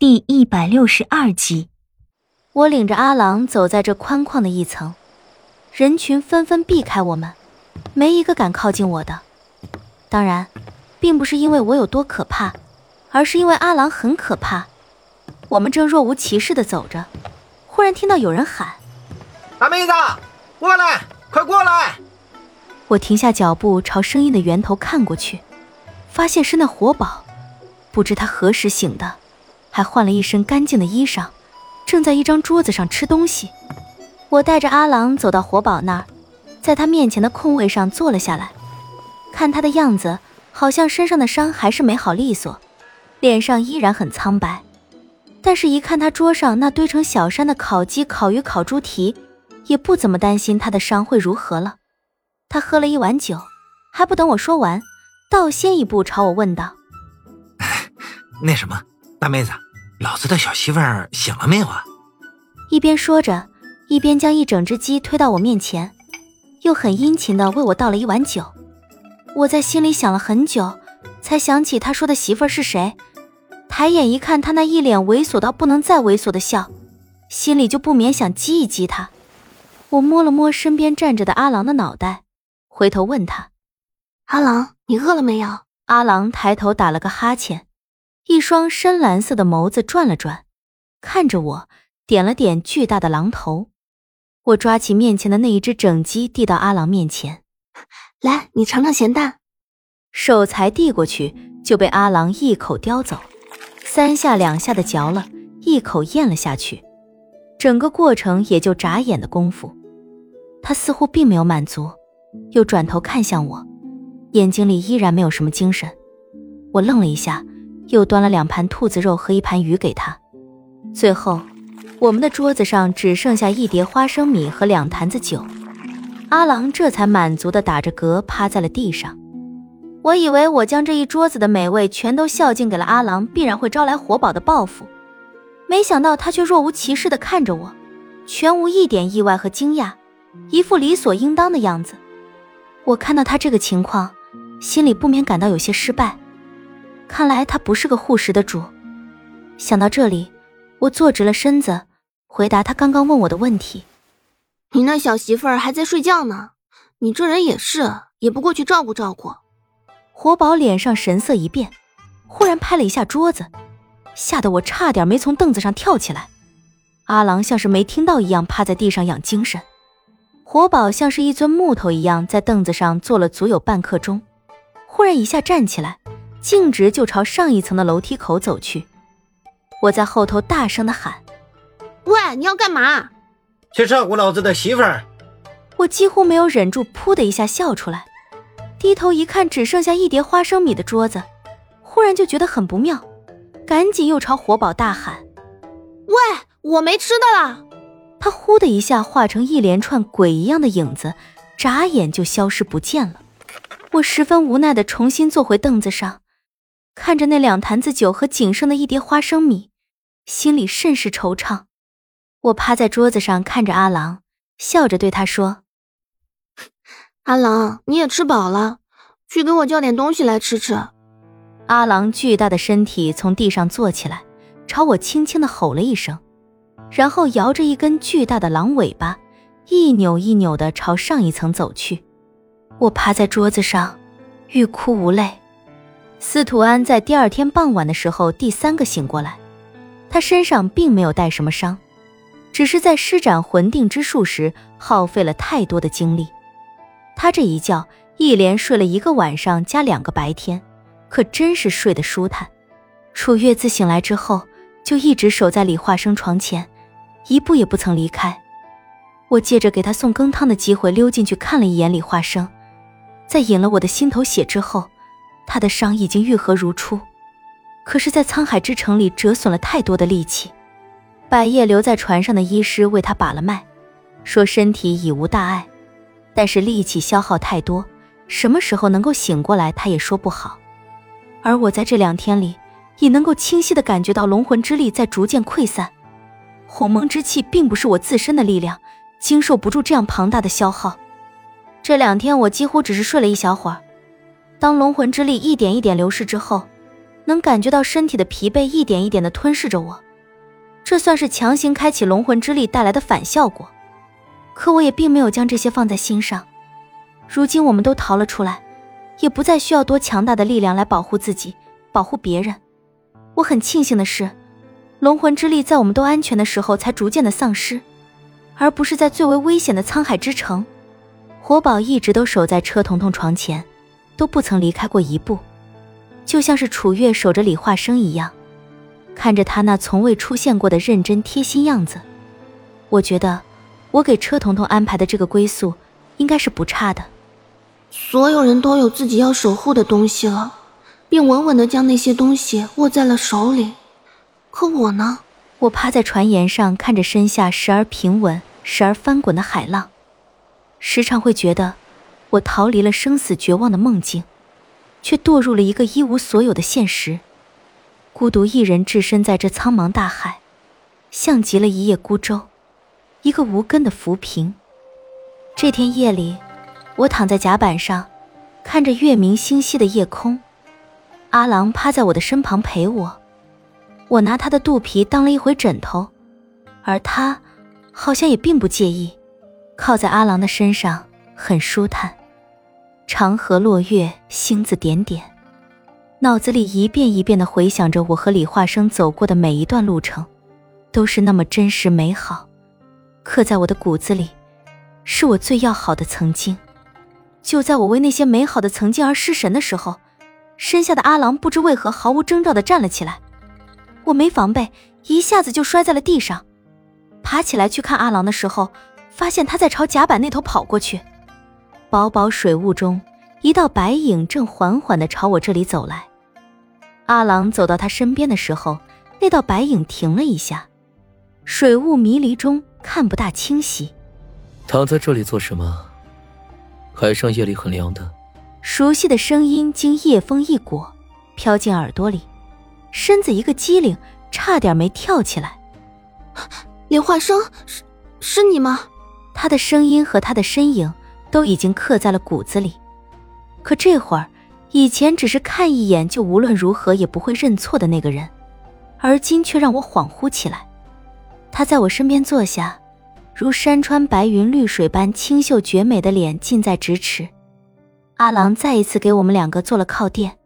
第一百六十二集，我领着阿郎走在这宽旷的一层，人群纷纷避开我们，没一个敢靠近我的。当然，并不是因为我有多可怕，而是因为阿郎很可怕。我们正若无其事的走着，忽然听到有人喊：“大妹子，过来，快过来！”我停下脚步，朝声音的源头看过去，发现是那活宝。不知他何时醒的。还换了一身干净的衣裳，正在一张桌子上吃东西。我带着阿郎走到活宝那儿，在他面前的空位上坐了下来。看他的样子，好像身上的伤还是没好利索，脸上依然很苍白。但是，一看他桌上那堆成小山的烤鸡、烤鱼、烤猪蹄，也不怎么担心他的伤会如何了。他喝了一碗酒，还不等我说完，倒先一步朝我问道：“ 那什么？”大妹子，老子的小媳妇儿醒了没有啊？一边说着，一边将一整只鸡推到我面前，又很殷勤的为我倒了一碗酒。我在心里想了很久，才想起他说的媳妇儿是谁。抬眼一看，他那一脸猥琐到不能再猥琐的笑，心里就不免想激一激他。我摸了摸身边站着的阿郎的脑袋，回头问他：“阿郎，你饿了没有？”阿郎抬头打了个哈欠。一双深蓝色的眸子转了转，看着我，点了点巨大的狼头。我抓起面前的那一只整鸡，递到阿郎面前：“来，你尝尝咸蛋。”手才递过去，就被阿郎一口叼走，三下两下的嚼了一口，咽了下去。整个过程也就眨眼的功夫。他似乎并没有满足，又转头看向我，眼睛里依然没有什么精神。我愣了一下。又端了两盘兔子肉和一盘鱼给他，最后，我们的桌子上只剩下一碟花生米和两坛子酒。阿郎这才满足的打着嗝趴在了地上。我以为我将这一桌子的美味全都孝敬给了阿郎，必然会招来活宝的报复，没想到他却若无其事的看着我，全无一点意外和惊讶，一副理所应当的样子。我看到他这个情况，心里不免感到有些失败。看来他不是个护食的主。想到这里，我坐直了身子，回答他刚刚问我的问题：“你那小媳妇儿还在睡觉呢，你这人也是，也不过去照顾照顾。”活宝脸上神色一变，忽然拍了一下桌子，吓得我差点没从凳子上跳起来。阿郎像是没听到一样，趴在地上养精神。活宝像是一尊木头一样，在凳子上坐了足有半刻钟，忽然一下站起来。径直就朝上一层的楼梯口走去，我在后头大声的喊：“喂，你要干嘛？去照顾老子的媳妇儿！”我几乎没有忍住，噗的一下笑出来，低头一看，只剩下一碟花生米的桌子，忽然就觉得很不妙，赶紧又朝活宝大喊：“喂，我没吃的了！”他呼的一下化成一连串鬼一样的影子，眨眼就消失不见了。我十分无奈的重新坐回凳子上。看着那两坛子酒和仅剩的一碟花生米，心里甚是惆怅。我趴在桌子上看着阿郎，笑着对他说：“阿郎，你也吃饱了，去给我叫点东西来吃吃。”阿郎巨大的身体从地上坐起来，朝我轻轻的吼了一声，然后摇着一根巨大的狼尾巴，一扭一扭的朝上一层走去。我趴在桌子上，欲哭无泪。司徒安在第二天傍晚的时候第三个醒过来，他身上并没有带什么伤，只是在施展魂定之术时耗费了太多的精力。他这一觉一连睡了一个晚上加两个白天，可真是睡得舒坦。楚月自醒来之后就一直守在李化生床前，一步也不曾离开。我借着给他送羹汤的机会溜进去看了一眼李化生，在饮了我的心头血之后。他的伤已经愈合如初，可是，在沧海之城里折损了太多的力气。百叶留在船上的医师为他把了脉，说身体已无大碍，但是力气消耗太多，什么时候能够醒过来，他也说不好。而我在这两天里，已能够清晰的感觉到龙魂之力在逐渐溃散，鸿蒙之气并不是我自身的力量，经受不住这样庞大的消耗。这两天我几乎只是睡了一小会儿。当龙魂之力一点一点流逝之后，能感觉到身体的疲惫一点一点的吞噬着我。这算是强行开启龙魂之力带来的反效果，可我也并没有将这些放在心上。如今我们都逃了出来，也不再需要多强大的力量来保护自己、保护别人。我很庆幸的是，龙魂之力在我们都安全的时候才逐渐的丧失，而不是在最为危险的沧海之城。活宝一直都守在车彤彤床前，都不曾离开过一步，就像是楚月守着李化生一样。看着他那从未出现过的认真贴心样子，我觉得我给车彤彤安排的这个归宿应该是不差的。所有人都有自己要守护的东西了，并稳稳的将那些东西握在了手里。可我呢？我趴在船沿上，看着身下时而平稳、时而翻滚的海浪，时常会觉得我逃离了生死绝望的梦境，却堕入了一个一无所有的现实。孤独一人置身在这苍茫大海，像极了一叶孤舟，一个无根的浮萍。这天夜里，我躺在甲板上，看着月明星稀的夜空。阿郎趴在我的身旁陪我，我拿他的肚皮当了一回枕头，而他好像也并不介意，靠在阿郎的身上很舒坦。长河落月，星子点点。脑子里一遍一遍的回想着我和李化生走过的每一段路程，都是那么真实美好，刻在我的骨子里，是我最要好的曾经。就在我为那些美好的曾经而失神的时候，身下的阿郎不知为何毫无征兆的站了起来，我没防备，一下子就摔在了地上。爬起来去看阿郎的时候，发现他在朝甲板那头跑过去。薄薄水雾中，一道白影正缓缓的朝我这里走来。阿郎走到他身边的时候，那道白影停了一下，水雾迷离中看不大清晰。躺在这里做什么？海上夜里很凉的。熟悉的声音经夜风一裹，飘进耳朵里，身子一个机灵，差点没跳起来。李化生，是是你吗？他的声音和他的身影都已经刻在了骨子里，可这会儿。以前只是看一眼就无论如何也不会认错的那个人，而今却让我恍惚起来。他在我身边坐下，如山川白云绿水般清秀绝美的脸近在咫尺。阿郎再一次给我们两个做了靠垫，